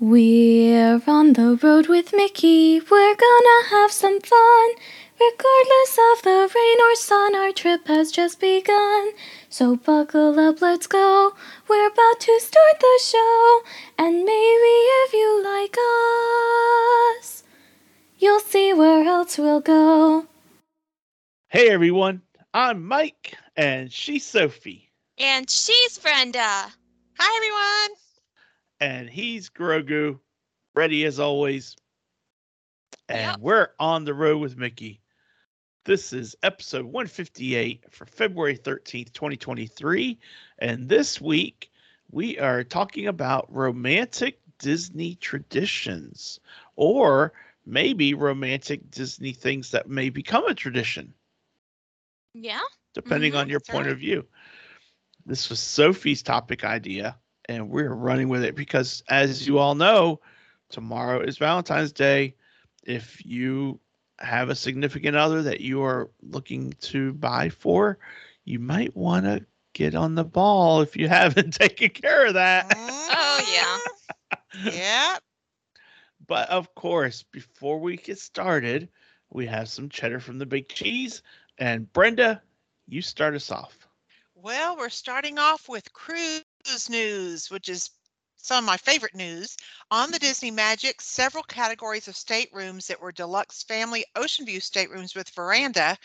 We're on the road with Mickey. We're gonna have some fun. Regardless of the rain or sun, our trip has just begun. So buckle up, let's go. We're about to start the show. And maybe if you like us, you'll see where else we'll go. Hey everyone, I'm Mike and she's Sophie And she's Brenda. Hi, everyone. And he's Grogu, ready as always. And Yep. we're on the road with Mickey. This is episode 158 for February 13th, 2023. And this week we are talking about romantic Disney traditions or maybe romantic Disney things that may become a tradition. Yeah. depending Mhm, on your point right. of view. This was Sophie's topic idea, and we're running with it because, as you all know, tomorrow is Valentine's Day. If you have a significant other that you are looking to buy for, you might want to get on the ball if you haven't taken care of that. Mm-hmm. Oh, yeah. Yeah. But of course, before we get started, we have some cheddar from the big cheese. And Brenda, you start us off. Well, we're starting off with cruise news, which is some of my favorite news. On the mm-hmm. Disney Magic, several categories of staterooms that were deluxe family ocean view staterooms with veranda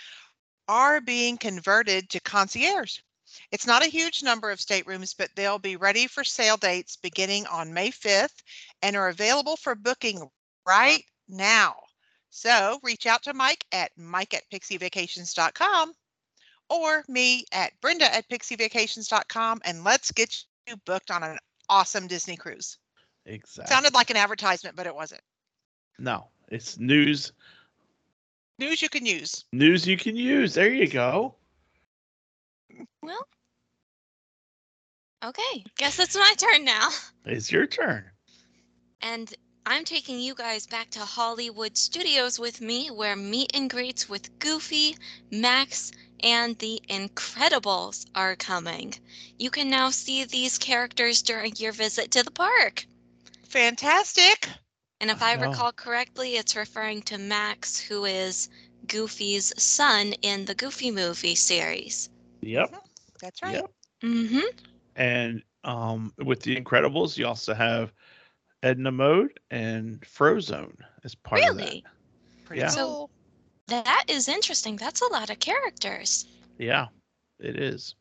are being converted to concierge. It's not a huge number of staterooms, but they'll be ready for sale dates beginning on May 5th and are available for booking right now. So reach out to Mike at mike at pixievacations.com or me at brenda at pixievacations.com and let's get booked on an awesome Disney cruise. Exactly. Sounded like an advertisement, but it wasn't. No, it's news. News you can use. News you can use. There you go. Well. Okay. Guess it's my turn now. It's your turn. And I'm taking you guys back to Hollywood Studios with me, where meet and greets with Goofy, Max, and the Incredibles are coming. You can now see these characters during your visit to the park. Fantastic. And if I I, recall correctly, it's referring to Max, who is Goofy's son in the Goofy movie series. Yep. That's right. Yep. Mm-hmm. And um, with the Incredibles, you also have Edna Mode and Frozone as part of that. Really? Pretty Yeah. So- That is interesting. That's a lot of characters. Yeah, it is.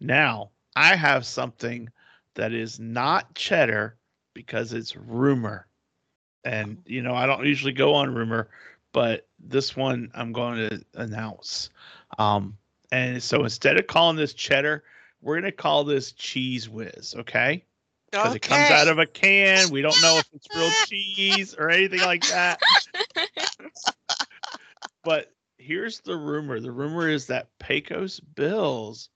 Now, I have something that is not cheddar because it's rumor. And, you know, I don't usually go on rumor, but this one I'm going to announce. Um, and so instead of calling this cheddar, we're going to call this cheese whiz, okay? Because it comes out of a can. We don't know if it's real cheese or anything like that. But here's the rumor. The rumor is that Pecos Bills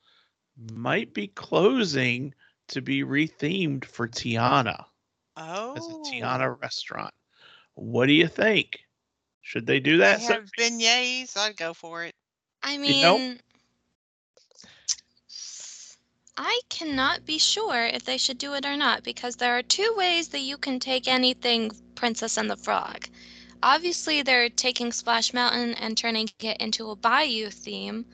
might be closing to be rethemed for Tiana Oh. as a oh. Tiana restaurant. What do you think? Should they do They that? have Sophie? beignets. I'd go for it. I You know- mean, I cannot be sure if they should do it or not because there are two ways that you can take anything Princess and the Frog. Obviously, they're taking Splash Mountain and turning it into a bayou theme,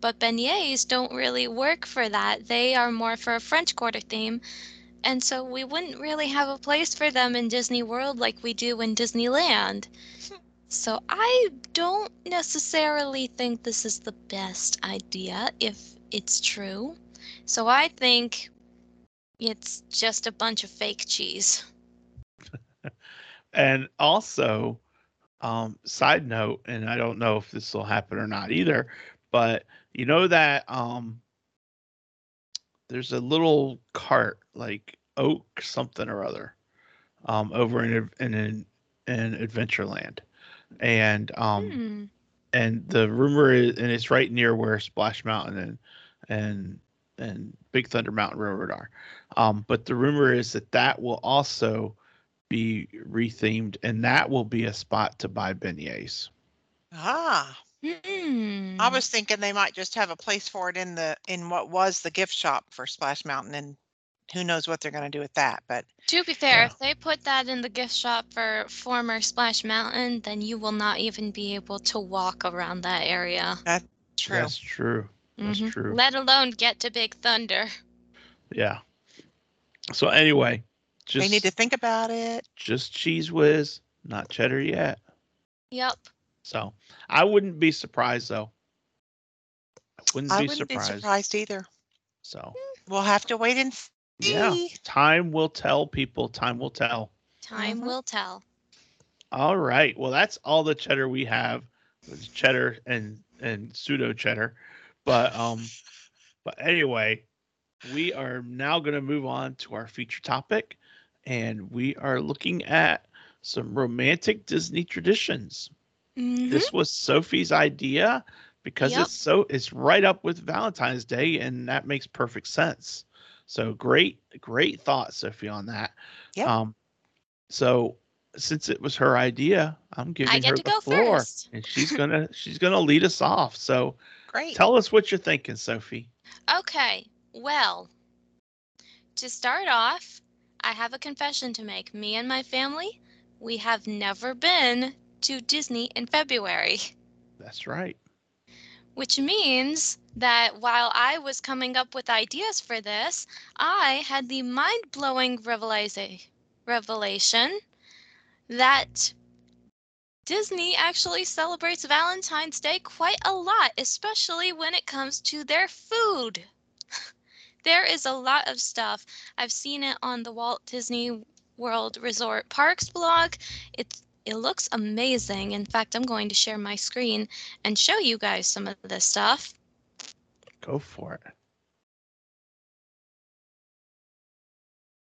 but beignets don't really work for that. They are more for a French Quarter theme, and so we wouldn't really have a place for them in Disney World like we do in Disneyland. So I don't necessarily think this is the best idea if it's true. So I think it's just a bunch of fake cheese. And also, um, side note, and I don't know if this will happen or not either, but you know that um, there's a little cart like Oak something or other, um, over in in in, in Adventureland, and um, Hmm. and the rumor is, and it's right near where Splash Mountain and and and Big Thunder Mountain Railroad are. Um, but the rumor is that that will also be rethemed, and that will be a spot to buy beignets. Ah, Hmm. I was thinking they might just have a place for it in the in what was the gift shop for Splash Mountain, and who knows what they're going to do with that. But To be fair, Yeah. if they put that in the gift shop for former Splash Mountain, then you will not even be able to walk around that area. That's true. That's true. That's Mhm. true. Let alone get to Big Thunder. Yeah. So anyway, just they need to think about it. just cheese whiz, not cheddar yet. Yep. So I wouldn't be surprised though. I wouldn't I be wouldn't surprised. be surprised either. So We'll have to wait and see. yeah, time will tell. People, time will tell. Time Mhm. will tell. All right. Well, that's all the cheddar we have. It's cheddar and and pseudo cheddar, but um, but anyway, we are now going to move on to our feature topic, and we are looking at some romantic Disney traditions. Mhm. This was Sophie's idea because Yep. it's so it's right up with Valentine's Day, and that makes perfect sense. So great, great thought, Sophie, on that. Yep. Um, so since it was her idea, I'm giving I get her to the go floor, first. and she's gonna she's gonna lead us off. So Great. tell us what you're thinking, Sophie. Okay, well, to start off, I have a confession to make. Me and my family, we have never been to Disney in February, That's right. which means that while I was coming up with ideas for this, I had the mind blowing revelation that Disney actually celebrates Valentine's Day quite a lot, especially when it comes to their food. there is a lot of stuff. I've seen it on the Walt Disney World Resort Parks blog. It's it looks amazing. In fact, I'm going to share my screen and show you guys some of this stuff. Go for it.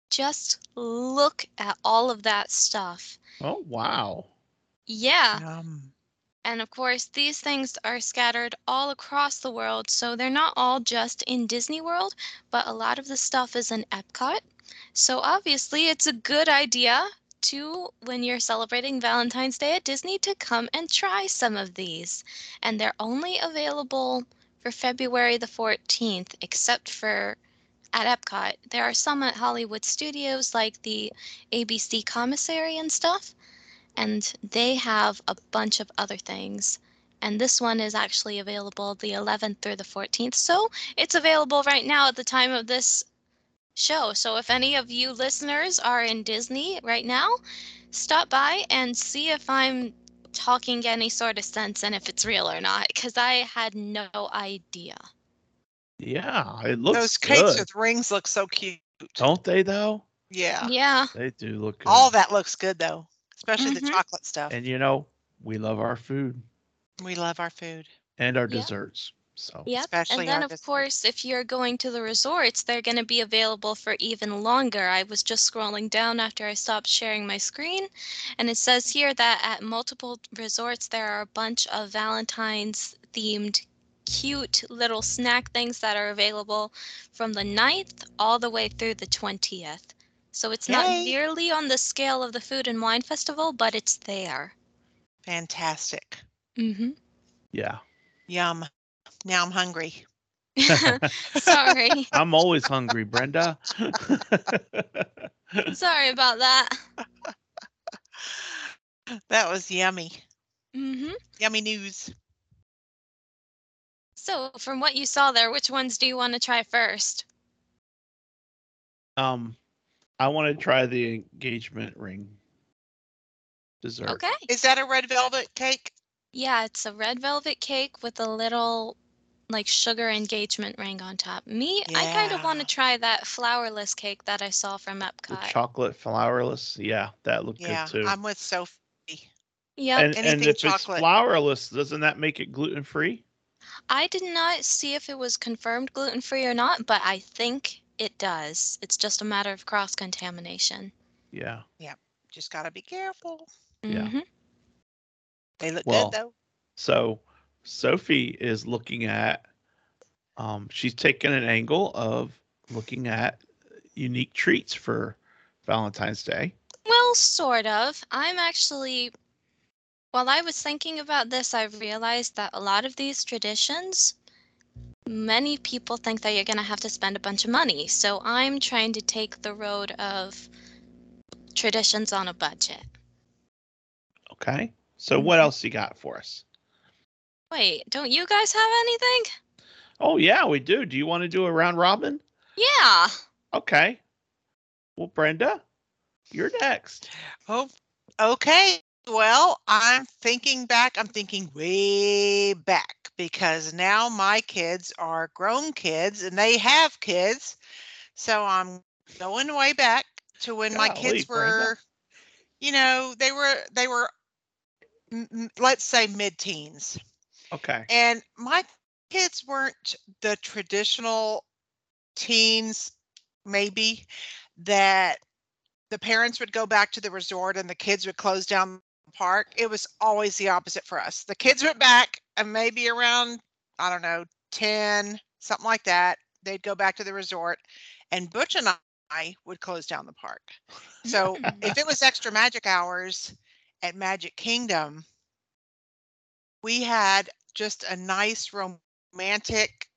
Just look at all of that stuff. Oh wow. Yeah. Um, And of course, these things are scattered all across the world, so they're not all just in Disney World, but a lot of the stuff is in Epcot. So obviously, it's a good idea to, when you're celebrating Valentine's Day at Disney, to come and try some of these. And they're only available for February the 14th, except for at Epcot. There are some at Hollywood Studios, like the ABC Commissary and stuff and they have a bunch of other things. And this one is actually available the 11th through the 14th. So it's available right now at the time of this show. So if any of you listeners are in Disney right now, stop by and see if I'm talking any sort of sense and if it's real or not, because I had no idea. Yeah, it looks those cakes good. with rings look so cute. Don't they though? Yeah. Yeah. They do look good. All that looks good though, especially the Mhm. chocolate stuff. And you know, we love our food we love our food. and our Yeah. desserts. So Yep. Especially and then, of desserts. course, if you're going to the resorts, they're going to be available for even longer. I was just scrolling down after I stopped sharing my screen, and it says here that at multiple resorts, there are a bunch of Valentine's themed cute little snack things that are available from the 9th all the way through the 20th. So it's not nearly on the scale of the Food and Wine Festival, but it's there. Fantastic. hmm yeah. Yum. Now I'm hungry. Sorry. I'm always hungry, Brenda. Sorry about that. That was yummy. Mm-hmm. Yummy news. So, from what you saw there, which ones do you want to try first? um, I want to try the engagement ring dessert. Okay. Is that a red velvet cake? Yeah, it's a red velvet cake with a little like sugar engagement ring on top. Me, I kind of want to try that flourless cake that I saw from The Epcot. chocolate flourless. Yeah, that looked Yeah, good too. I'm with Sophie. Yeah, and, and if chocolate. it's flourless, doesn't that make it gluten free? I did not see if it was confirmed gluten free or not, but I think it does. It's just a matter of cross contamination. Yeah. Yeah. Just gotta be careful. Yeah. hmm They look Well, good though. So Sophie is looking at um she's taken an angle of looking at unique treats for Valentine's Day. Well, sort of. I'm actually, while I was thinking about this, I realized that a lot of these traditions, many people think that you're going to have to spend a bunch of money. So I'm trying to take the road of traditions on a budget. Okay. So what Mhm. else you got for us? Wait, don't you guys have anything? Oh yeah, we do. Do you want to do a round robin? Yeah. Okay. Well, Brenda, you're next. Oh, okay. Well, I'm thinking back. I'm thinking way back because now my kids are grown kids and they have kids. So I'm going way back to when my Golly, kids Brenda. were, you know, they were they were m- let's say mid-teens. Okay. And my kids weren't the traditional teens, maybe, that the parents would go back to the resort and the kids would close down park. It was always the opposite for us. The kids went back and maybe around, I don't know, 10, something like that. They'd go back to the resort and Butch and I would close down the park. So if it was extra magic hours at Magic Kingdom, we had just a nice romantic,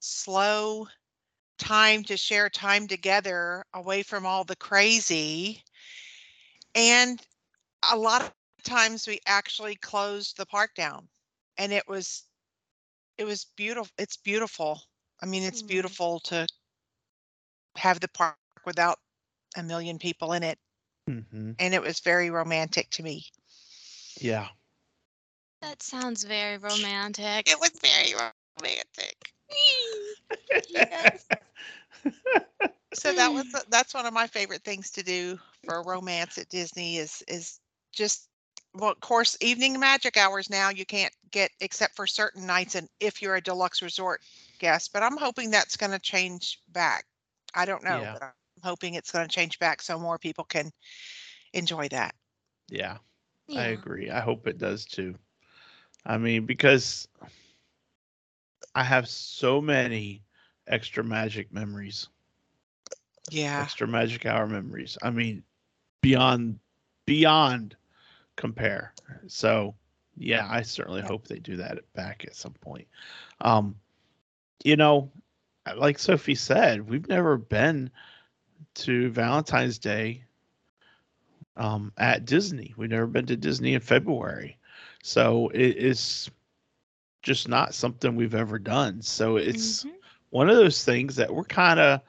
slow time to share time together away from all the crazy. And a lot of times we actually closed the park down and it was it was beautiful it's beautiful i mean it's Mm. beautiful to have the park without a million people in it hmm and it was very romantic to me Yeah. That sounds very romantic. it was very romantic Yes. so that was that's one of my favorite things to do for romance at disney is is just well of course evening magic hours now you can't get except for certain nights and if you're a deluxe resort guest but i'm hoping that's going to change back i don't know Yeah. but i'm hoping it's going to change back so more people can enjoy that Yeah. I agree. I hope it does too. I mean, because I have so many extra magic memories, yeah extra magic hour memories. I mean, beyond beyond compare. So, yeah, I certainly hope they do that back at some point. Um, you know, like Sophie said, we've never been to Valentine's Day um, at Disney. We've never been to Disney in February. So it is just not something we've ever done. So it's Mhm. one of those things that we're kind of,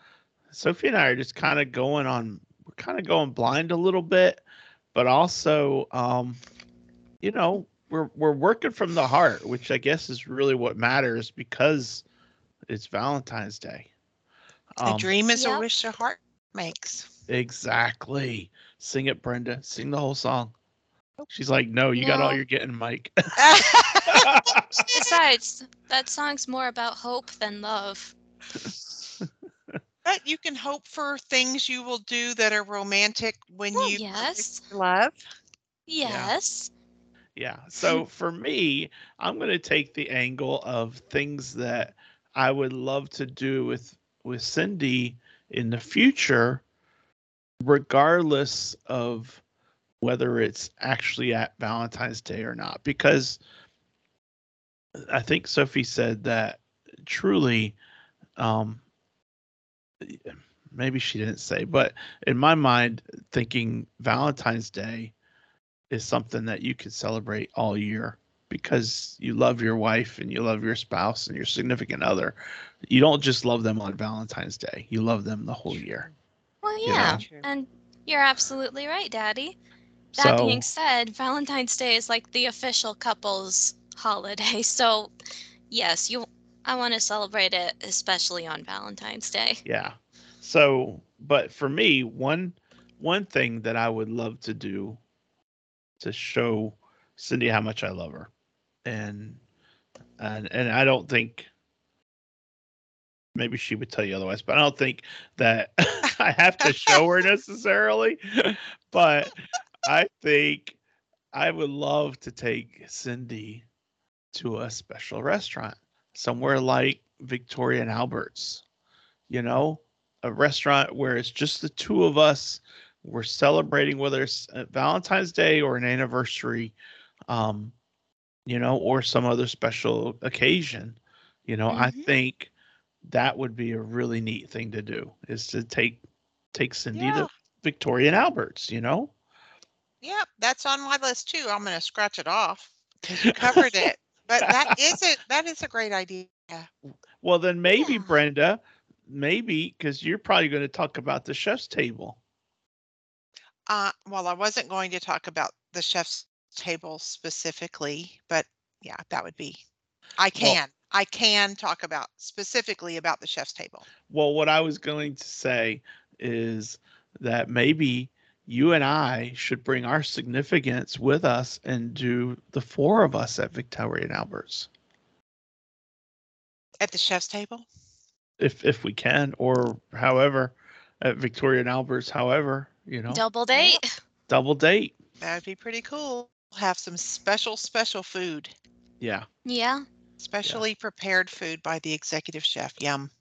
Sophie and I are just kind of going on, we're kind of going blind a little bit, but also, um, you know, we're, we're working from the heart, which I guess is really what matters because it's Valentine's Day. a Um, dream is a wish a heart makes Exactly. Sing it, Brenda. Sing the whole song. She's like, no, you got all No. you're getting, Mike. Besides, that song's more about hope than love. but you can hope for things you will do that are romantic when Well, you yes. love Yes. yeah. So for me, I'm going to take the angle of things that I would love to do with with Cindy in the future, regardless of whether it's actually at Valentine's Day or not. Because I think Sophie said that truly, um, maybe she didn't say, but in my mind, thinking Valentine's Day is something that you can celebrate all year because you love your wife and you love your spouse and your significant other. You don't just love them on Valentine's Day, you love them the whole year. Well, You yeah. know? And you're absolutely right, Daddy. That So, being said, Valentine's Day is like the official couples holiday. So, yes, you I want to celebrate it especially on Valentine's Day. yeah. So, but for me, one one thing that I would love to do to show Cindy how much I love her, and and and I don't think maybe she would tell you otherwise, but I don't think that I have to show her necessarily. But I think I would love to take Cindy to a special restaurant, somewhere like Victoria and Albert's, you know, a restaurant where it's just the two of us. We're celebrating whether it's Valentine's Day or an anniversary, um, you know, or some other special occasion. You know, I Mhm. think that would be a really neat thing to do is to take take Cindy Yeah. to Victoria and Albert's, you know? Yep, that's on my list too. I'm gonna scratch it off because you covered it. But that is a that is a great idea. Well, then maybe Yeah. Brenda, maybe because you're probably going to talk about the chef's table. Uh, well, I wasn't going to talk about the chef's table specifically, but yeah, that would be. I Well- can. I can talk about specifically about the chef's table. Well, what I was going to say is that maybe you and I should bring our significance with us and do the four of us at Victoria and Albert's, At the chef's table? if if we can, or however, at Victoria and Albert's, however, you know, Double date. double date. That would be pretty cool. Have some special, special food, Yeah. Yeah. specially prepared food by the executive chef. Yum.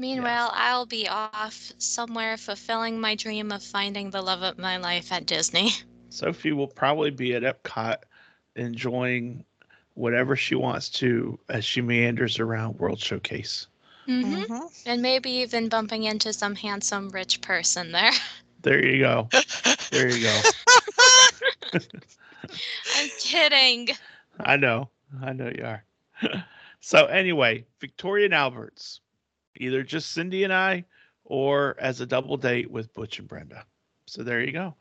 Meanwhile, I'll be off somewhere fulfilling my dream of finding the love of my life at Disney. Sophie will probably be at Epcot enjoying whatever she wants to as she meanders around World Showcase. hmm Mhm. And maybe even bumping into some handsome rich person there. There you go. There you go. I'm kidding. I know. I know you are. so anyway, Victoria and Alberts, either just Cindy and I or as a double date with Butch and Brenda. So there you go.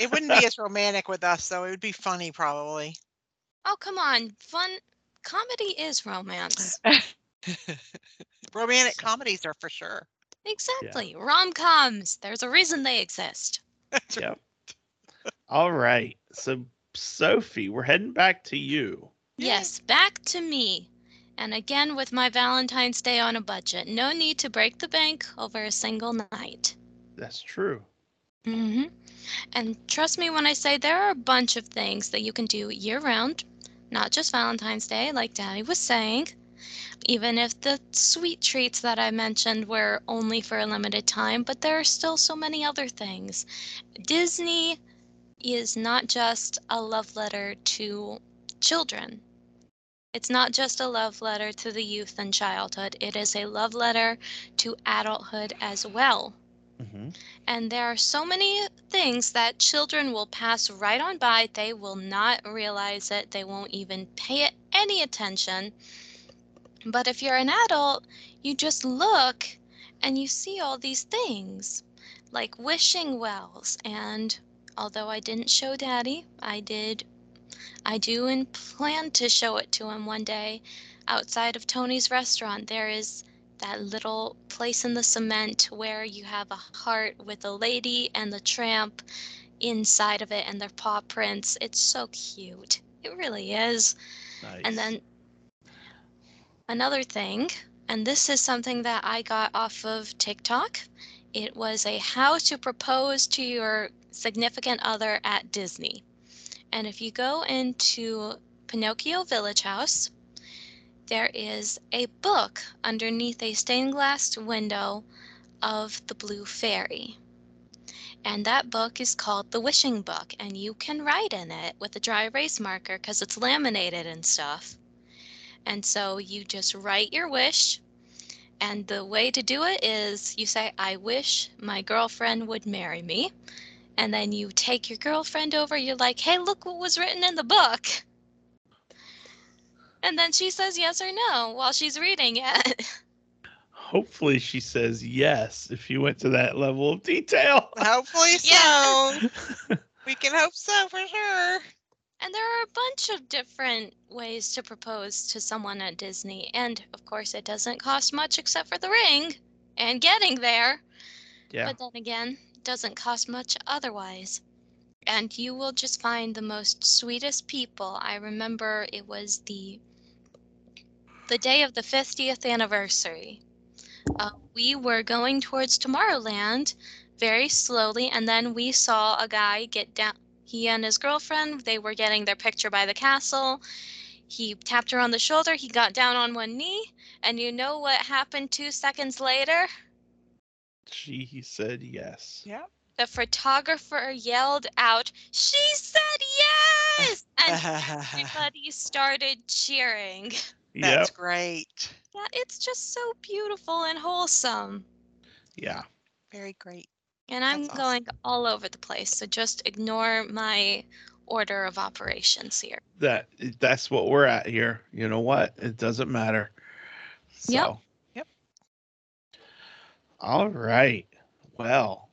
It wouldn't be as romantic with us, though. It would be funny, probably. Oh, come on. Fun comedy is romance. Romantic comedies are for sure. Exactly. Rom coms. There's a reason they exist. Yep. All right. So Sophie, we're heading back to you. Yes, back to me. And again with my Valentine's Day on a budget. No need to break the bank over a single night. That's true. hmm And trust me when I say there are a bunch of things that you can do year round, not just Valentine's Day, like Daddy was saying. Even if the sweet treats that I mentioned were only for a limited time, but there are still so many other things. Disney is not just a love letter to children. It's not just a love letter to the youth and childhood, it is a love letter to adulthood as well. hmm And there are so many things that children will pass right on by. They will not realize it. They won't even pay it any attention. But if you're an adult, you just look and you see all these things like wishing wells. And although I didn't show Daddy, I did. I do and plan to show it to him one day. Outside of Tony's restaurant, there is that little place in the cement where you have a heart with a lady and the tramp inside of it and their paw prints. It's so cute. It really is. Nice. And then another thing, and this is something that I got off of TikTok. It was a how to propose to your significant other at Disney. And if you go into Pinocchio Village House, there is a book underneath a stained glass window of the Blue Fairy. And that book is called The Wishing Book, and you can write in it with a dry erase marker because it's laminated and stuff. And so you just write your wish, and the way to do it is you say, I wish my girlfriend would marry me. And then you take your girlfriend over, you're like, hey, look what was written in the book. And then she says yes or no while she's reading it. Hopefully she says yes if you went to that level of detail. Hopefully so. we can hope so for sure. And there are a bunch of different ways to propose to someone at Disney. And of course, it doesn't cost much except for the ring and getting there. yeah. But then again, doesn't cost much otherwise. And you will just find the most sweetest people. I remember it was the the day of the 50th anniversary uh, we were going towards Tomorrowland very slowly, and then we saw a guy get down. He and his girlfriend, they were getting their picture by the castle. He tapped her on the shoulder. He got down on one knee, and you know what happened two seconds later? She said yes. Yep. The photographer yelled out, She said yes! And everybody started cheering. That's Yep. great. Yeah, it's just so beautiful and wholesome. Yeah. Very great. And I'm That's awesome. going all over the place, so just ignore my order of operations here. That that's what we're at here. You know what? It doesn't matter. So. Yep. All right. Well,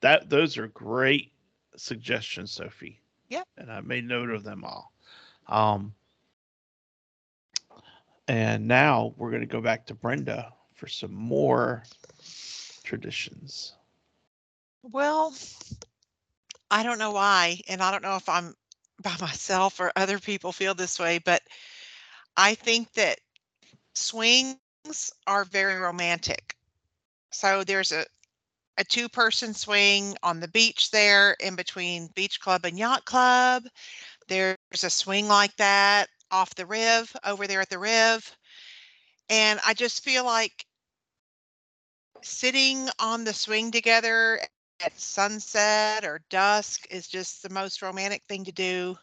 that those are great suggestions, Sophie. Yep. And I made note of them all. Um and now we're going to go back to Brenda for some more traditions. Well, I don't know why, and I don't know if I'm by myself or other people feel this way, but I think that swings are very romantic. So there's a a two-person swing on the beach there in between beach club and yacht club. There's a swing like that off the Riv over there at the Riv. And I just feel like sitting on the swing together at sunset or dusk is just the most romantic thing to do.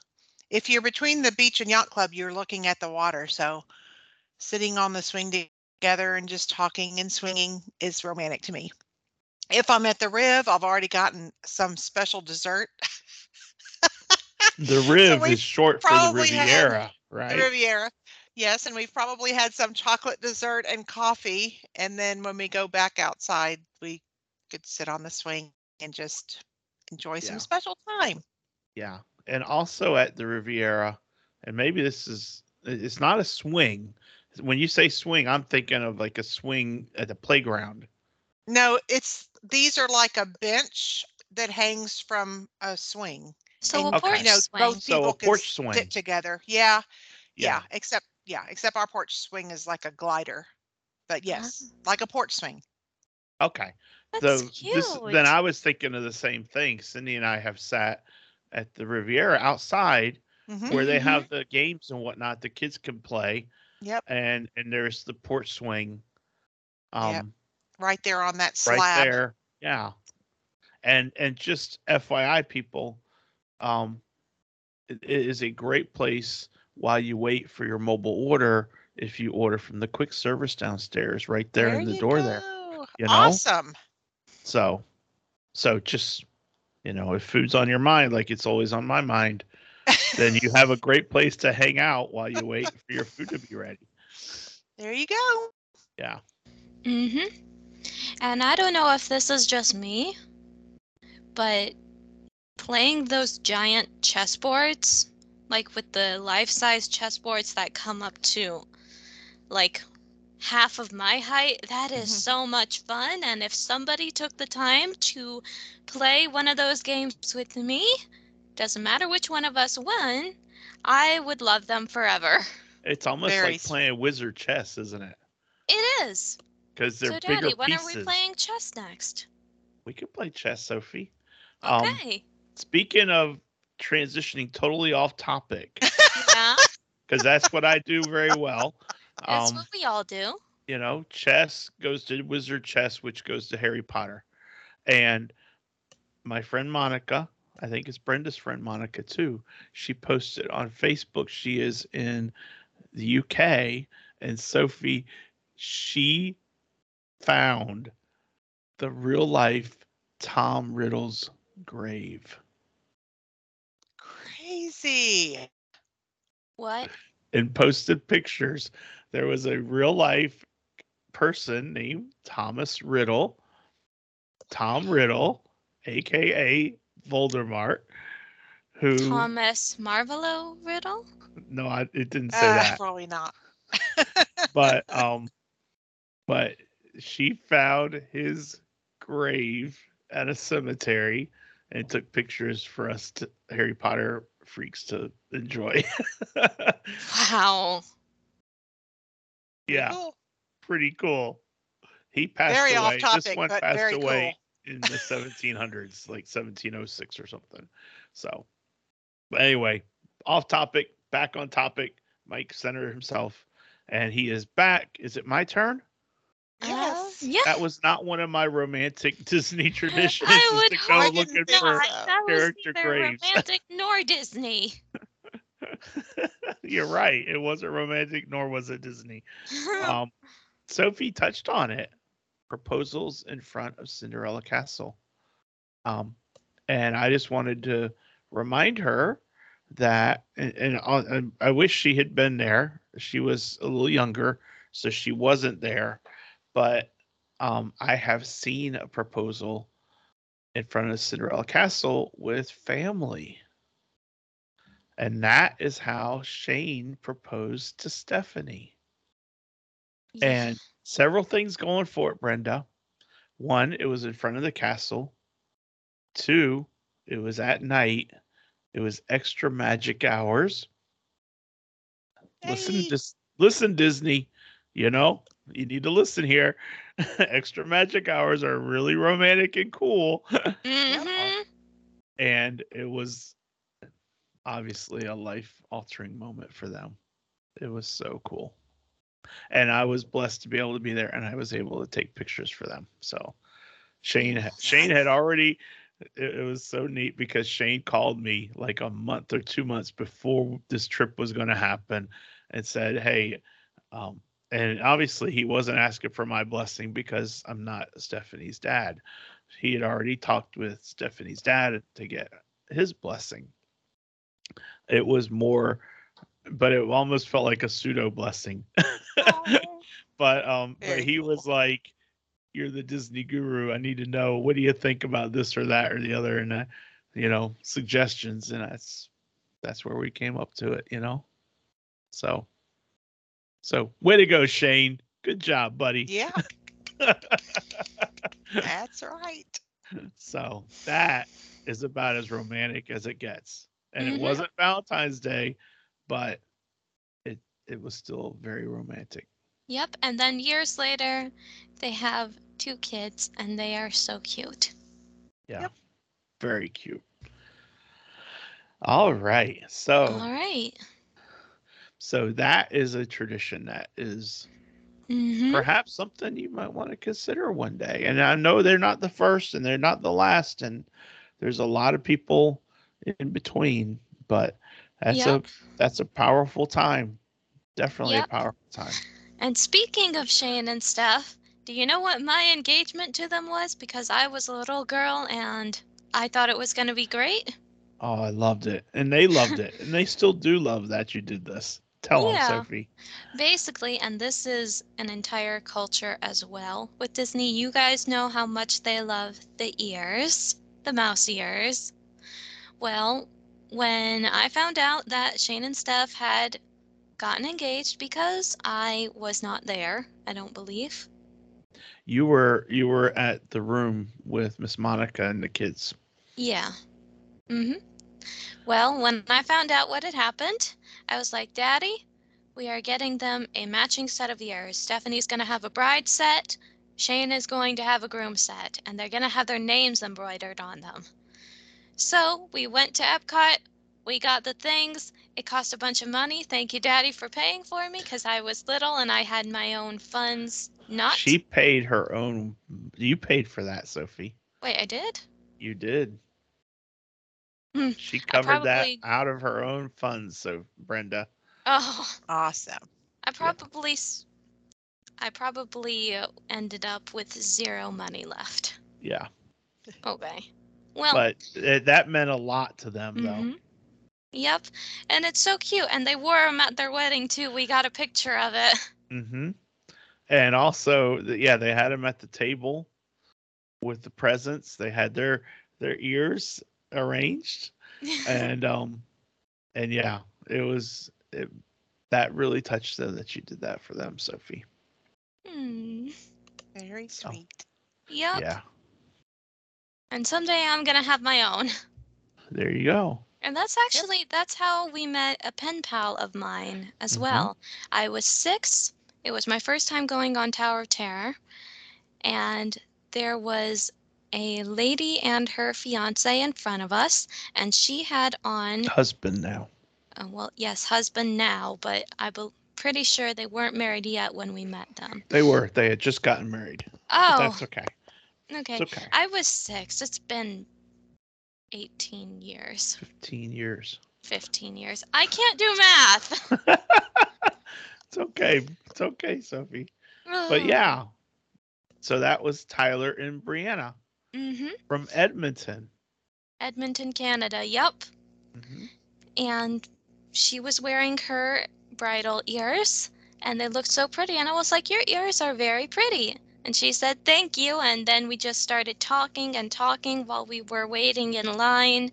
If you're between the beach and yacht club, you're looking at the water. So sitting on the swing together and just talking and swinging is romantic to me. If I'm at the Riv, I've already gotten some special dessert. The Riv we've is short for the Riviera, The right? Riviera. Yes, and we've probably had some chocolate dessert and coffee. And then when we go back outside, we could sit on the swing and just enjoy some Yeah. special time. Yeah. And also at the Riviera, and maybe this is it's not a swing. When you say swing, I'm thinking of like a swing at the playground. No, it's these are like a bench that hangs from a swing. So And, a porch you know, swing. both So a people can swing. sit together. Yeah, yeah, Yeah. Except yeah, except our porch swing is like a glider. But yes, Ah. like a porch swing. Okay. That's so cute. this then I was thinking of the same thing. Cindy and I have sat at the Riviera outside Mhm. where they Mhm. have the games and whatnot the kids can play. Yep. And and there's the port swing. Um Yep. Right there on that slab. right there. Yeah. And and just FYI people, um it, it is a great place while you wait for your mobile order if you order from the quick service downstairs right there, in the door there. go. you know? Awesome. So so just you know, if food's on your mind like it's always on my mind, then you have a great place to hang out while you wait for your food to be ready. There you go. Yeah. Mm-hmm. And I don't know if this is just me, but playing those giant chessboards, like with the life-size chessboards that come up to like half of my height, that is Mhm. so much fun. And if somebody took the time to play one of those games with me, doesn't matter which one of us won, I would love them forever. It's almost Very like s- playing wizard chess, isn't it? It is. Because they're so, bigger Daddy, when pieces. are we playing chess next? We could play chess, Sophie. Um, Okay. Speaking of transitioning totally off topic, yeah, because that's what I do very well. that's Um, what we all do. you know, chess goes to Wizard Chess, which goes to Harry Potter. And my friend Monica, I think it's Brenda's friend Monica too, she posted on Facebook she is in the UK. And Sophie, she found the real life Tom Riddle's grave. Crazy. What? and posted pictures. There was a real life person named Thomas Riddle, Tom Riddle, aka Voldemort, who Thomas Marvolo Riddle? no, I, it didn't say Uh, that, Probably not. but um, but she found his grave at a cemetery and took pictures for us to Harry Potter freaks to enjoy. Wow. yeah. Cool. pretty cool. He passed Very away. off topic, this one but passed very away in the 1700s, like 1706 or something. So, but anyway, off topic, back on topic. Mike Senator himself, and he is back. Is it my turn? Yes. Yeah. That was not one of my romantic Disney traditions. I is would to go hope looking not. for. that character neither graves. romantic nor Disney. You're right. It wasn't romantic, nor was it Disney. Um, Sophie touched on it. Proposals in front of Cinderella Castle. Um, and I just wanted to remind her that, and, uh, and I wish she had been there. She was a little younger, so she wasn't there. But um, I have seen a proposal in front of Cinderella Castle with family. And that is how Shane proposed to Stephanie and several things going for it, Brenda. One, it was in front of the castle. Two, it was at night. It was extra magic hours. Listen, Hey. just listen, Disney. You know, you need to listen here. extra magic hours are really romantic and cool. Mhm. and it was obviously a life altering moment for them. It was so cool. And I was blessed to be able to be there and I was able to take pictures for them. So Shane Shane had already it, it was so neat because Shane called me like a month or 2 months before this trip was going to happen and said, "Hey, um and obviously he wasn't asking for my blessing because I'm not Stephanie's dad. He had already talked with Stephanie's dad to get his blessing. It was more, but it almost felt like a pseudo blessing. But um, but he was like, "You're the Disney guru. I need to know what do you think about this or that or the other, and uh, you know, suggestions." And that's that's where we came up to it, you know. So, so way to go, Shane. Good job, buddy. yeah, that's right. So that is about as romantic as it gets. And Mhm. it wasn't Valentine's Day, but it was still very romantic. Yep. And then years later, they have two kids, and they are so cute. Yeah. Yep. Very cute. All right. So All right. so that is a tradition that is Mm-hmm. perhaps something you might want to consider one day. And I know they're not the first and they're not the last and there's a lot of people in between, but that's Yep. a that's a powerful time. Definitely Yep. a powerful time. And speaking of Shane and Steph, do you know what my engagement to them was? Because I was a little girl and I thought it was going to be great. Oh, I loved it. And they loved it. And they still do love that you did this. Tell Yeah. them, Sophie. Basically, and this is an entire culture as well with Disney, you guys know how much they love the ears, the mouse ears. Well, when I found out that Shane and Steph had gotten engaged because I was not there, I don't believe. You were you were at the room with Miss Monica and the kids. Yeah. Mhm. Well, when I found out what had happened, I was like, "Daddy, we are getting them a matching set of ears. Stephanie's going to have a bride set, Shane is going to have a groom set, and they're going to have their names embroidered on them." So, we went to Epcot, we got the things. It cost a bunch of money. Thank you, Daddy, for paying for me because I was little and I had my own funds. Not She paid her own you paid for that, Sophie. Wait, I did? You did. Hmm, She covered probably- that out of her own funds, so Brenda. Oh. Awesome. I probably I probably uh, ended up with zero money left. Yeah. Okay. Well, But uh, that meant a lot to them though. Yep. And it's so cute and they wore them at their wedding too. We got a picture of it. Mm-hmm. And also, yeah, they had them at the table with the presents. They had their their ears arranged, and um, and yeah, it was it, that really touched them that you did that for them, Sophie. Hmm. Very So. sweet. Yep. Yeah, And someday I'm going to have my own. there you go. And that's actually that's how we met a pen pal of mine as Mhm. well. I was 6. It was my first time going on Tower of Terror. and there was a lady and her fiance in front of us, and she had on, Husband now. uh, well, yes, husband now, but I'm pretty sure they weren't married yet when we met them. They were. They had just gotten married. But Oh, that's okay. okay. It's okay. I was six. It's been 18 years, 15 years. 15 years. I can't do math. it's okay. It's okay, Sophie. But yeah. So that was Tyler and Brianna hmm from Edmonton. Edmonton, Canada. Yep. Mhm. And she was wearing her bridal ears, and they looked so pretty. And I was like, Your ears are very pretty. And she said, Thank you. And then we just started talking and talking while we were waiting in line.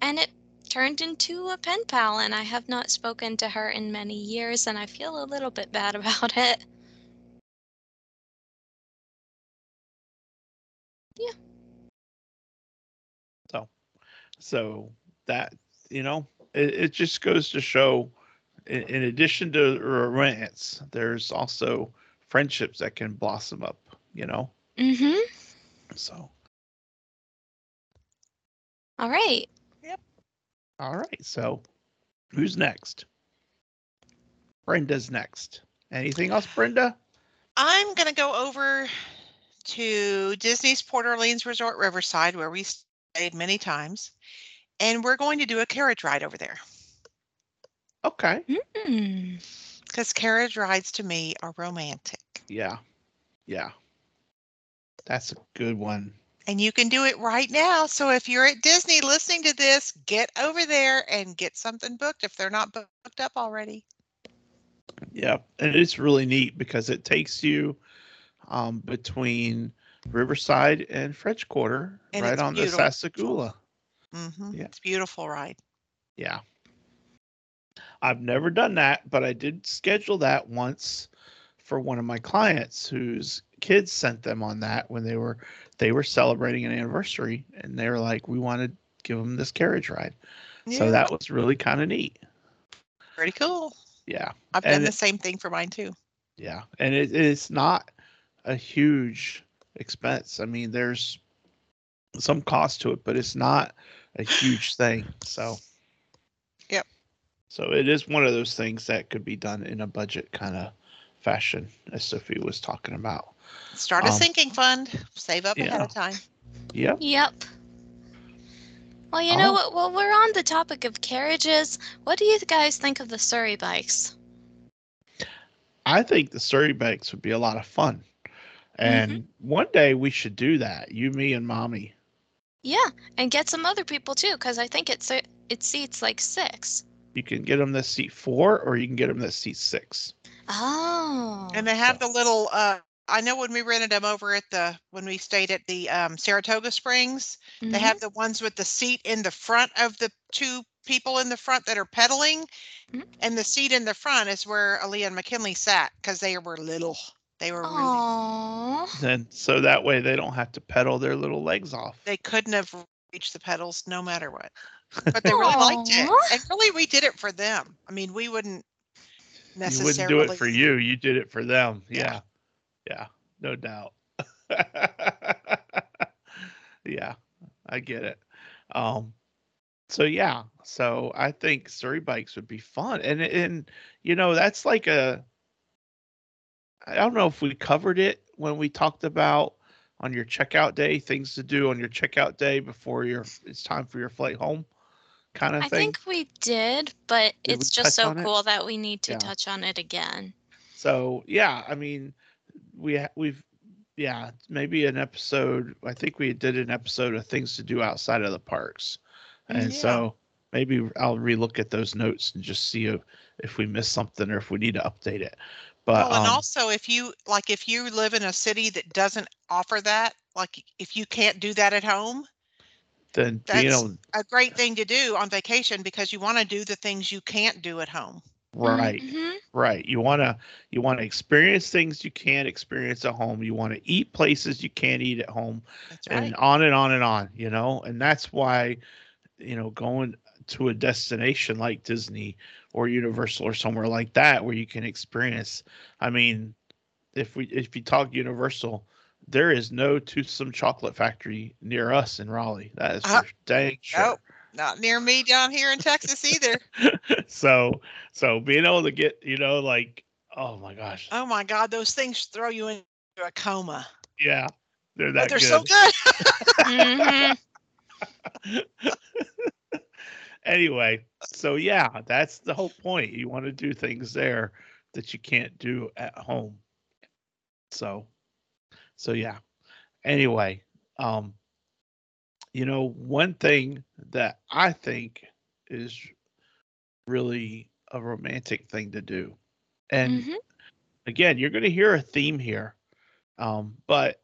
And it turned into a pen pal. And I have not spoken to her in many years, and I feel a little bit bad about it. Yeah. So, so that, you know, it, it just goes to show, in, in addition to romance, there's also friendships that can blossom up, you know? Hmm. So, All right. Yep. All right. So, who's next? Brenda's next. Anything else, Brenda? I'm going to go over to Disney's Port Orleans Resort Riverside, where we stayed many times, and we're going to do a carriage ride over there Okay. Because carriage rides to me are romantic. Yeah. Yeah. That's a good one. And you can do it right now. So if you're at Disney listening to this, get over there and get something booked if they're not booked up already. Yeah, and it's really neat because it takes you um, between Riverside and French Quarter, And right on beautiful. the Sassagoula. hmm Yeah. It's a beautiful ride. Yeah. I've never done that, but I did schedule that once for one of my clients whose kids sent them on that when they were they were celebrating an anniversary and they were like, we want to give them this carriage ride. So that was really kind of neat. pretty cool. Yeah. I've And done the it- same thing for mine too. Yeah, and it, it's not a huge expense. I mean, there's some cost to it, but it's not a huge thing. So, Yep. So it is one of those things that could be done in a budget kind of fashion, as Sophie was talking about. Start a Um, sinking fund, save up ahead of time. Yep. Yep. Well, you know Oh. what? Well, we're on the topic of carriages, what do you guys think of the Surrey bikes? I think the Surrey bikes would be a lot of fun. And one day we should do that. You, me, and mommy. Yeah, and get some other people too, because I think it's it seats like six. You can get them that seat four, or you can get them that seat six. Oh. And they have the little uh I know when we rented them over at the when we stayed at the um Saratoga Springs, they Mhm. have the ones with the seat in the front of the two people in the front that are pedaling. Mhm. And the seat in the front is where Aaliyah and McKinley sat because they were little. They were really And so that way they don't have to pedal their little legs off. they couldn't have reached the pedals no matter what. But they really liked it. And really we did it for them. I mean, we wouldn't You wouldn't do it for you. You did it for them. Yeah. Yeah. Yeah. No doubt. yeah. I get it. Um so yeah. So I think Surrey bikes would be fun. And and you know, that's like a I don't know if we covered it when we talked about on your checkout day, things to do on your checkout day before your it's time for your flight home kind of I thing. think we did, but Did it's we just touch so on it? cool that we need to Yeah. touch on it again. So yeah, I mean, we ha- we've yeah maybe an episode. I think we did an episode of things to do outside of the parks, and Yeah. so maybe I'll relook at those notes and just see if, if we missed something or if we need to update it. But Well, and um, also if you like if you live in a city that doesn't offer that, like if you can't do that at home, then you that's- know a great thing to do on vacation because you want to do the things you can't do at home. right Mhm. right you want to you want to experience things you can't experience at home you want to eat places you can't eat at home That's right. and on and on and on you know and that's why you know going to a destination like disney or universal or somewhere like that where you can experience i mean if we if you talk universal there is no toothsome chocolate factory near us in Raleigh. That is Uh, for dang sure. Nope, not near me down here in Texas either. so so being able to get you know like oh my gosh Oh my God, those things throw you into a coma. yeah they're that But they're good. so good. Mhm. anyway, so yeah, that's the whole point. You want to do things there that you can't do at home. So, so yeah. Anyway, um, you know, one thing that I think is really a romantic thing to do, and Mhm. again, you're going to hear a theme here, um, but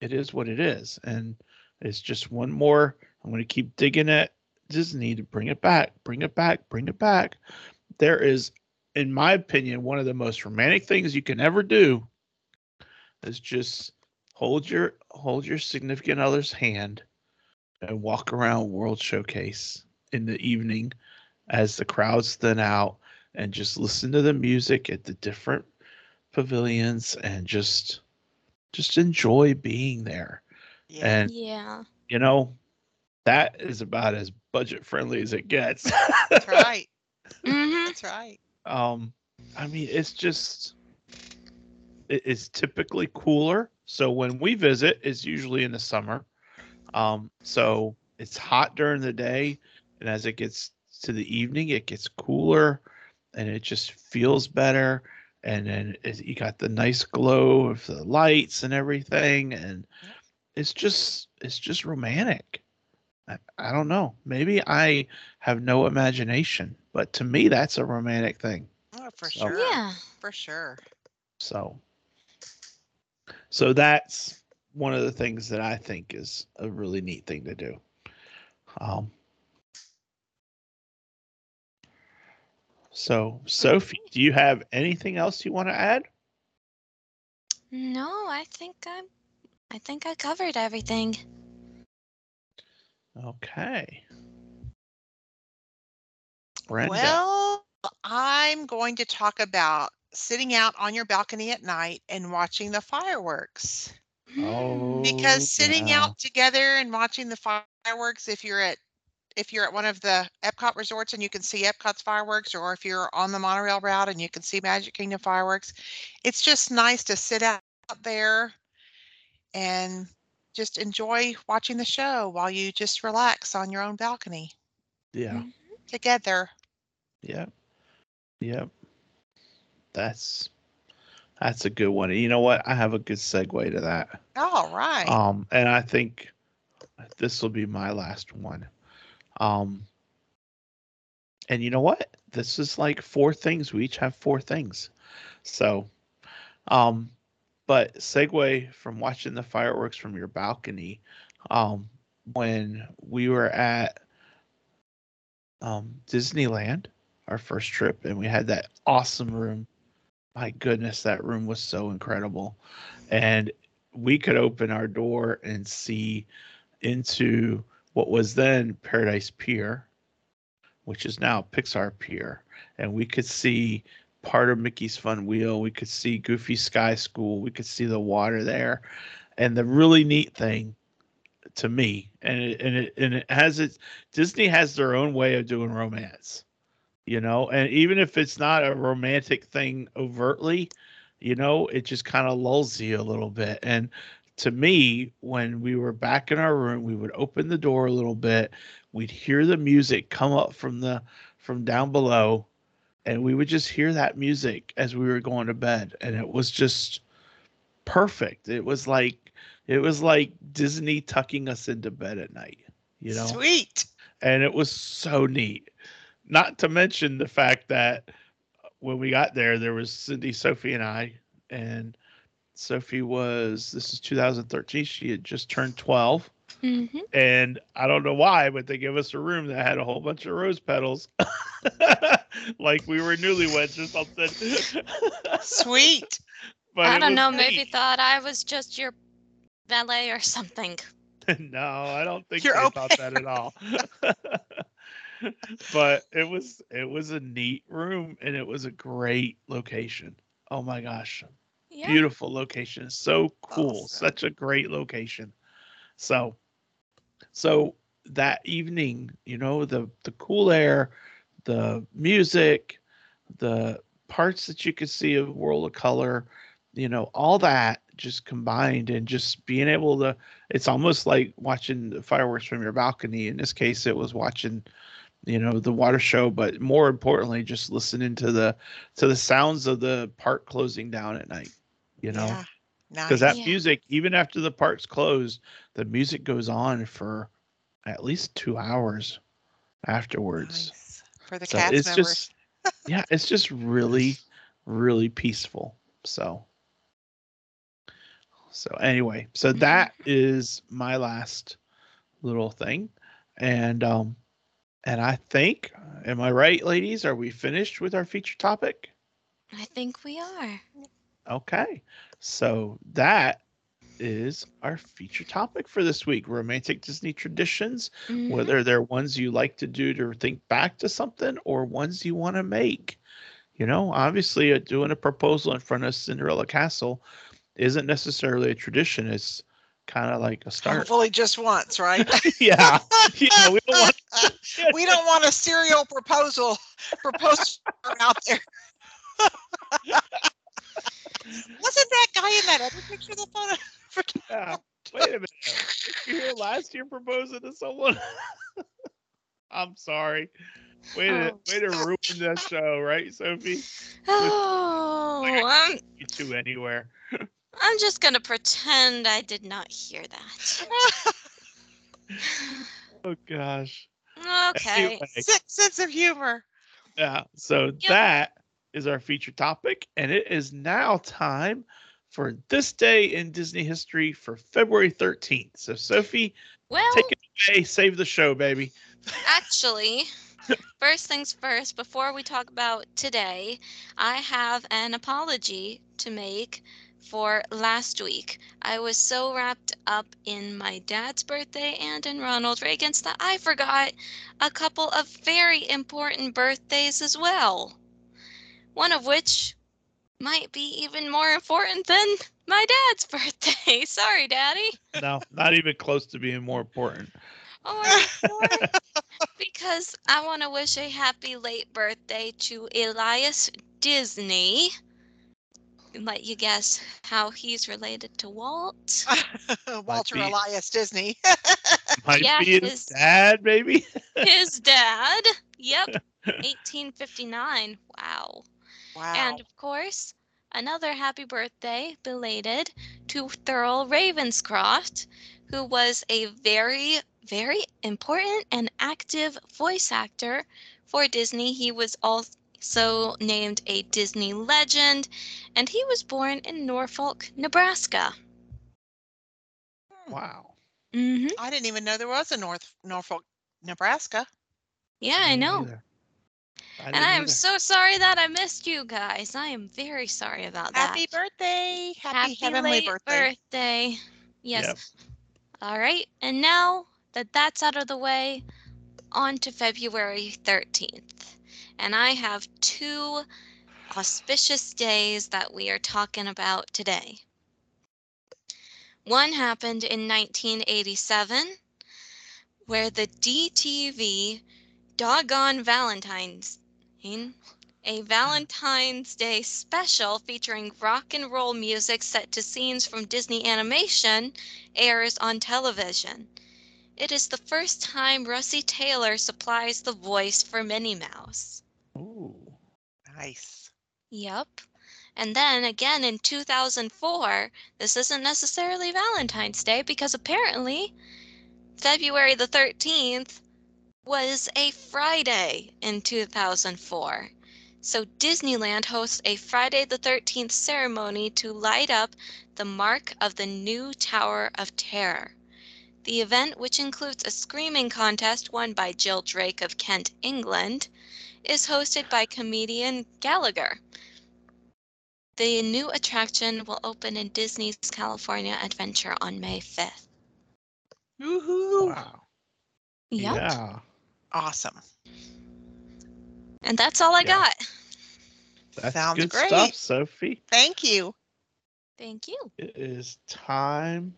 it is what it is, and it's just one more. I'm going to keep digging at Disney to bring it back, bring it back, bring it back. There is, in my opinion, one of the most romantic things you can ever do is just hold your hold your significant other's hand and walk around World Showcase in the evening as the crowds thin out and just listen to the music at the different pavilions and just just enjoy being there. Yeah. And Yeah. you know, that is about as budget friendly as it gets. That's right. Mhm. That's right. um, I mean, it's just it- it's typically cooler. So when we visit, it's usually in the summer. Um, so it's hot during the day, and as it gets to the evening, it gets cooler, and it just feels better. And then it, you got the nice glow of the lights and everything, and it's just it's just romantic. I, I don't know. Maybe I have no imagination, but to me, that's a romantic thing. Oh, for So- sure. Yeah. For sure. So, so that's one of the things that I think is a really neat thing to do. Um, so, Sophie, do you have anything else you want to add? No, I think I I think I covered everything. Okay. Brenda. Well, I'm going to talk about sitting out on your balcony at night and watching the fireworks. oh, Because sitting yeah. out together and watching the fireworks, if you're at if you're at one of the Epcot resorts and you can see Epcot's fireworks, or if you're on the monorail route and you can see Magic Kingdom fireworks, it's just nice to sit out there and just enjoy watching the show while you just relax on your own balcony Yeah. Mm-hmm. together. Yeah. Yep. That's that's a good one. You know what? I have a good segue to that. All right. Um, and I think this will be my last one. Um, and you know what? This is like four things. We each have four things. So, um, but segue from watching the fireworks from your balcony. Um, when we were at um, Disneyland, our first trip, and we had that awesome room. My goodness, that room was so incredible. And we could open our door and see into what was then Paradise Pier, which is now Pixar Pier. And we could see part of Mickey's Fun Wheel. We could see Goofy Sky School. We could see the water there. And the really neat thing to me, and it, and it, and it has its Disney has their own way of doing romance, you know, and even if it's not a romantic thing overtly, you know, it just kind of lulls you a little bit. And to me, when we were back in our room, we would open the door a little bit, we'd hear the music come up from the from down below, and we would just hear that music as we were going to bed, and it was just perfect. It was like it was like Disney tucking us into bed at night, you know Sweet. and it was so neat. Not to mention the fact that when we got there, there was Cindy, Sophie, and I, and Sophie was this is 2013. She had just turned 12, Mm-hmm. and I don't know why, but they gave us a room that had a whole bunch of rose petals, like we were newlyweds or something. Sweet. but I don't was know, maybe thought I was just your valet or something. no, I don't think You're they au thought that at all. But it was it was a neat room and it was a great location. Oh my gosh. Yeah. Beautiful location. So cool. Awesome. Such a great location. So so that evening, you know, the the cool air, the music, the parts that you could see of World of Color, you know, all that just combined and just being able to it's almost like watching the fireworks from your balcony. In this case, it was watching, you know, the water show, but more importantly, just listening to the to the sounds of the park closing down at night. You know, because Nice. that Yeah. music, even after the park's closed, the music goes on for at least two hours afterwards. Nice. For the So cast it's members. just, yeah, it's just really, really peaceful. So, so anyway, so Mm-hmm. that is my last little thing, and um, and I think, am I right, ladies? Are we finished with our feature topic? I think we are. Okay. So that is our feature topic for this week romantic Disney traditions, Mhm. whether they're ones you like to do to think back to something or ones you want to make. You know, obviously, uh, doing a proposal in front of Cinderella Castle isn't necessarily a tradition. It's kind of like a start. Hopefully just once, right? yeah. Yeah. We don't want we don't want a serial proposal proposal out there. Wasn't that guy in that other picture of the photo? Yeah. Wait a minute. You here last year proposing to someone? I'm sorry. Way to Oh. way to ruin that show, right, Sophie? Oh, I'm, You two anywhere. I'm just gonna pretend I did not hear that. Oh gosh. Okay. Anyway, Sick sense of humor. yeah. So that is our feature topic, and it is now time for this day in Disney history for February 13th. So Sophie, Well, take it away. Save the show, baby. actually, first things first, before we talk about today, I have an apology to make for last week. I was so wrapped up in my dad's birthday and in Ronald Reagan's that I forgot a couple of very important birthdays as well. One of which might be even more important than my dad's birthday. Sorry, Daddy. No, not even close to being more important. Or, because I want to wish a happy late birthday to Elias Disney. And Let you guess how he's related to Walt. Walter be. Elias Disney. Might Yeah, be his his- dad, maybe. His dad. Yep. 1859. Wow. wow. And of course, another happy birthday belated to Thurl Ravenscroft, who was a very, very important and active voice actor for Disney. He was also named a Disney legend, and he was born in Norfolk, Nebraska. Wow. hmm I didn't even know there was a North Norfolk, Nebraska. Yeah, I Me know. neither. I And I am either. so sorry that I missed you guys. I am very sorry about that. Happy birthday. Happy, Happy heavenly late birthday. birthday. Yes. Yep. All right. And now that that's out of the way, on to February 13th. And I have two auspicious days that we are talking about today. One happened in 1987, where the DTV Doggone Valentine's hmm, a Valentine's Day special featuring rock and roll music set to scenes from Disney animation airs on television. It is the first time Russi Taylor supplies the voice for Minnie Mouse. Ooh. Nice. Yep. And then again in 2004, this isn't necessarily Valentine's Day because apparently February the 13th was a Friday in 2004. So Disneyland hosts a Friday the 13th ceremony to light up the mark of the new Tower of Terror. The event, which includes a screaming contest won by Jill Drake of Kent, England, is hosted by comedian Gallagher. The new attraction will open in Disney's California Adventure on May 5th. Woohoo. Wow. Yep. Yeah. Awesome. And that's all I Yeah. got. That's Sounds good great. stuff, Sophie. Thank you. Thank you. It is time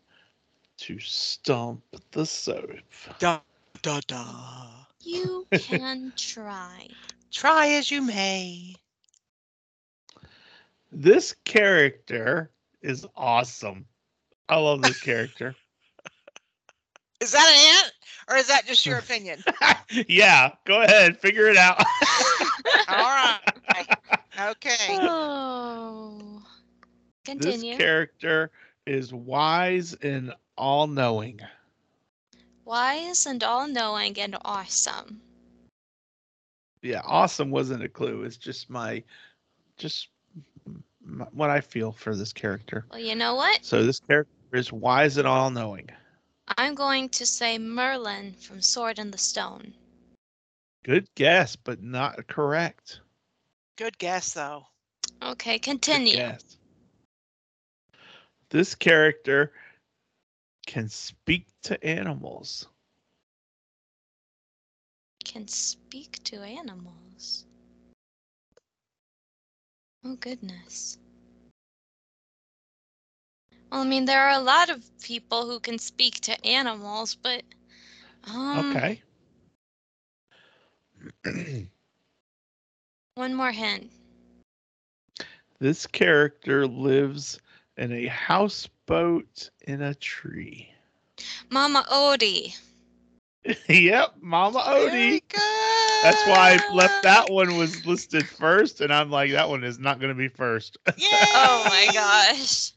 to stump the soap. Da da da. You can try. Try as you may. This character is awesome. I love this character. Is that an ant or is that just your opinion? yeah, go ahead, figure it out. All right. Okay. Oh. this character is wise and all knowing. Wise and all knowing and awesome. Yeah, awesome wasn't a clue. It's just my, just m- what I feel for this character. Well, you know what? So this character is wise and all knowing. I'm going to say Merlin from Sword in the Stone. Good guess, but not correct. Good guess though. Okay, Good continue. guess. This character can speak to animals. Can speak to animals. Oh, goodness. Well, I mean, there are a lot of people who can speak to animals, but. Um, Okay. One more hint. this character lives in a houseboat in a tree. Mama Odie. yep, Mama Odie. That's why I left that one was listed first, and I'm like, that one is not going to be first. Yay! Oh my gosh.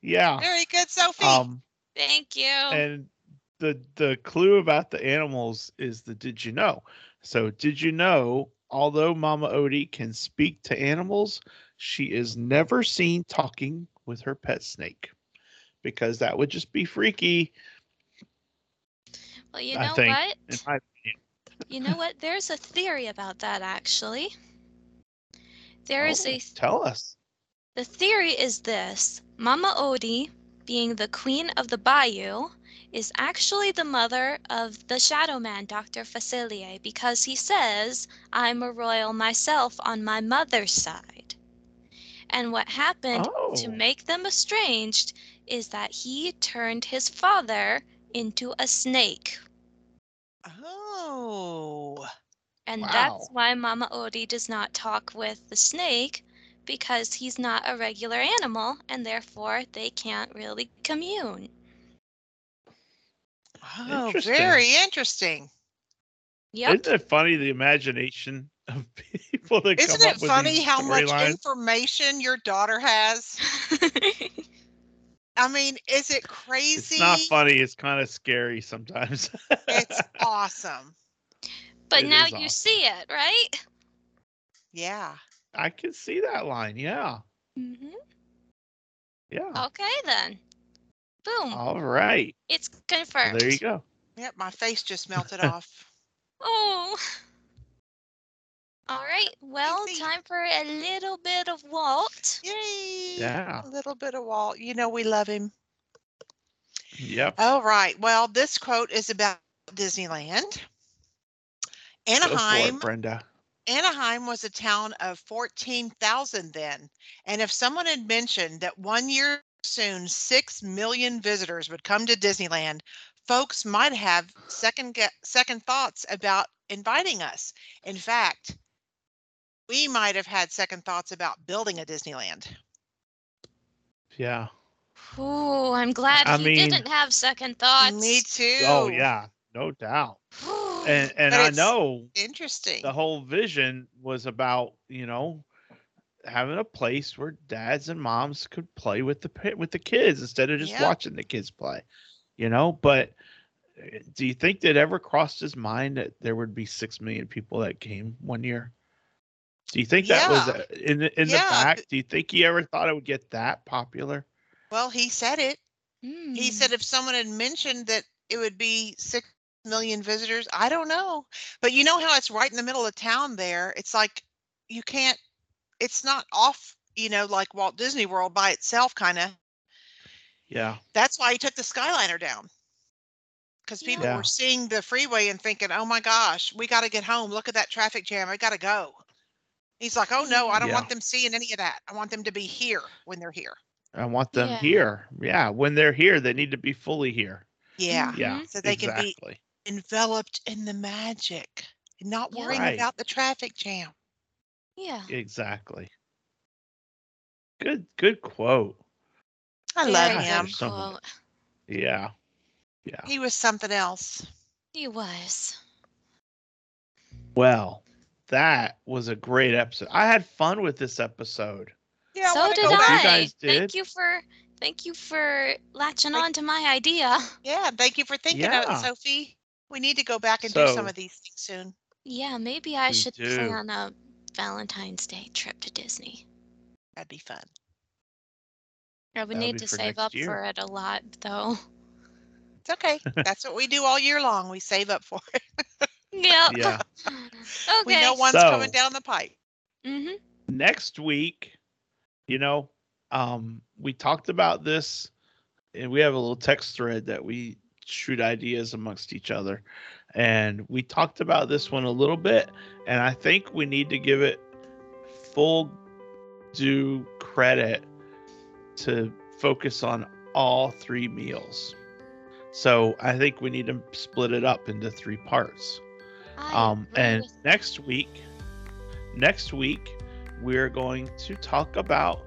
yeah. Very good, Sophie. Um, Thank you. and the the clue about the animals is the did you know? So did you know? Although Mama Odie can speak to animals, she is never seen talking with her pet snake, because that would just be freaky. Well, you know what? You know what? There's a theory about that actually. There is Oh, a tell us. the theory is this. Mama Odie, being the queen of the bayou, is actually the mother of the shadow man, Dr. Facilier, because he says, I'm a royal myself on my mother's side. And what happened to Oh. make them estranged is that he turned his father into a snake. oh. And Wow. that's why Mama Odie does not talk with the snake because he's not a regular animal and therefore they can't really commune. Oh, Interesting. very interesting. Yep. Isn't it funny the imagination of people that Isn't come it up with funny how much storylines? information your daughter has? I mean, is it crazy? It's not funny. It's kind of scary sometimes. It's awesome. but It now you awesome. see it, right? Yeah. I can see that line. Yeah. hmm Yeah. Okay then. Boom. All right. It's Well, confirmed. there you go. Yep, my face just melted off. Oh. All right. Well, Easy. time for a little bit of Walt. Yay. Yeah. A little bit of Walt. You know we love him. Yep. All right. Well, this quote is about Disneyland. Go for Anaheim it, Brenda. Anaheim was a town of 14,000 then. And if someone had mentioned that one year soon 6 million visitors would come to Disneyland, folks might have second ge- second thoughts about inviting us. In fact, we might have had second thoughts about building a Disneyland. Yeah. Ooh, I'm glad I he mean- didn't have second thoughts. Me too. Oh yeah. No doubt. And and But I know Interesting. the whole vision was about you know having a place where dads and moms could play with the pa- with the kids instead of just Yep. watching the kids play you know but uh, do you think that ever crossed his mind that there would be six million people that came one year do you think that was Yeah. uh, in the, in Yeah, the back do you think he ever thought it would get that popular Well, he said it. Hmm. He said if someone had mentioned that it would be 6 million visitors, I don't know. But you know how it's right in the middle of town there? It's like you can't, it's not off, you know, like Walt Disney World by itself, kind of. yeah That's why he took the Skyliner down. Because people Yeah. were seeing the freeway and thinking, oh my gosh, we got to get home. Look at that traffic jam. I got to go. He's like, oh no, I don't Yeah. want them seeing any of that. I want them to be here when they're here. I want them Yeah. here. Yeah, when they're here, they need to be fully here. Yeah. Yeah, Mhm. So they can be enveloped in the magic and not worrying Right. about the traffic jam. Yeah. Exactly. Good, good quote. I love Gosh, him. Quote. Yeah, yeah. He was something else. He was. Well, that was a great episode. I had fun with this episode. Yeah, so did go you. I. guys did. Thank you for thank you for latching Thank- on to my idea. Yeah, thank you for thinking of it, Sophie. We need to go back and do some of these things soon. Yeah, maybe I We should do. plan a Valentine's Day trip to Disney. That'd be fun. I would That'll need to save up year. for it a lot, though. It's okay. That's what we do all year long. We save up for it. Yeah. Yeah. okay. We know one's coming down the pipe. Mm-hmm. Next week, you know, um, we talked about this, and we have a little text thread that we shoot ideas amongst each other, and we talked about this one a little bit, and I think we need to give it full due credit to focus on all three meals. So I think we need to split it up into three parts. Um, and next week, next week, we're going to talk about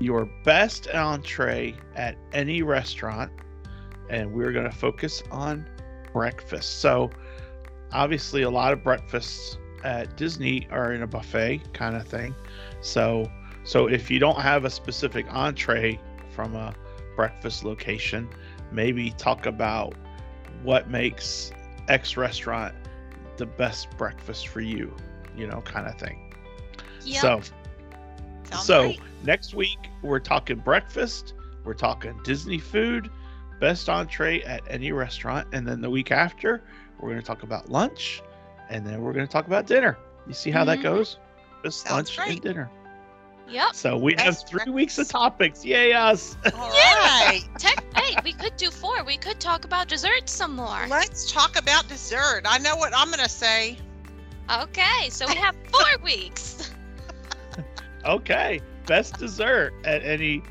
your best entree at any restaurant, and we're going to focus on breakfast. So, obviously, a lot of breakfasts at Disney are in a buffet kind of thing. So, so if you don't have a specific entree from a breakfast location, maybe talk about what makes X restaurant the best breakfast for you, you know, kind of thing. Yep. So, Sounds so great. next week we're talking breakfast, we're talking Disney food, best entree at any restaurant, and then the week after we're going to talk about lunch, and then we're going to talk about dinner. You see how that Mhm. goes? Just Sounds lunch great. and dinner. Yep. So we have Best three weeks of topics. Yay us! All right. Tech, hey, we could do four. We could talk about dessert some more. Let's talk about dessert. I know what I'm going to say. Okay, so we have four weeks. okay, best dessert at any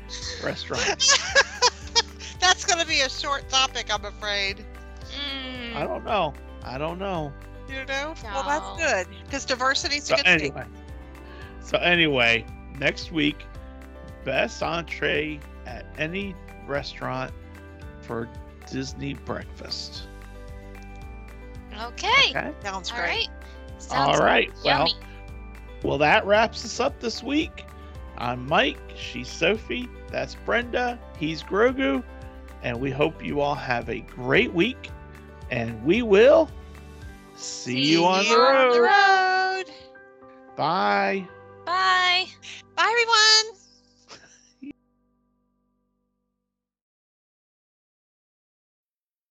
restaurant. That's going to be a short topic, I'm afraid. Mm, I don't know. I don't know. You know? Well, that's good because diversity's a So good thing. anyway, so anyway, next week, best entree at any restaurant for Disney breakfast. okay. Okay. Sounds All great. right. All Sounds right. Well, yummy. well, that wraps us up this week. I'm Mike. She's Sophie. That's Brenda. He's Grogu. And we hope you all have a great week. And we will see, you on the you on the road. road. Bye. Bye. Bye, everyone.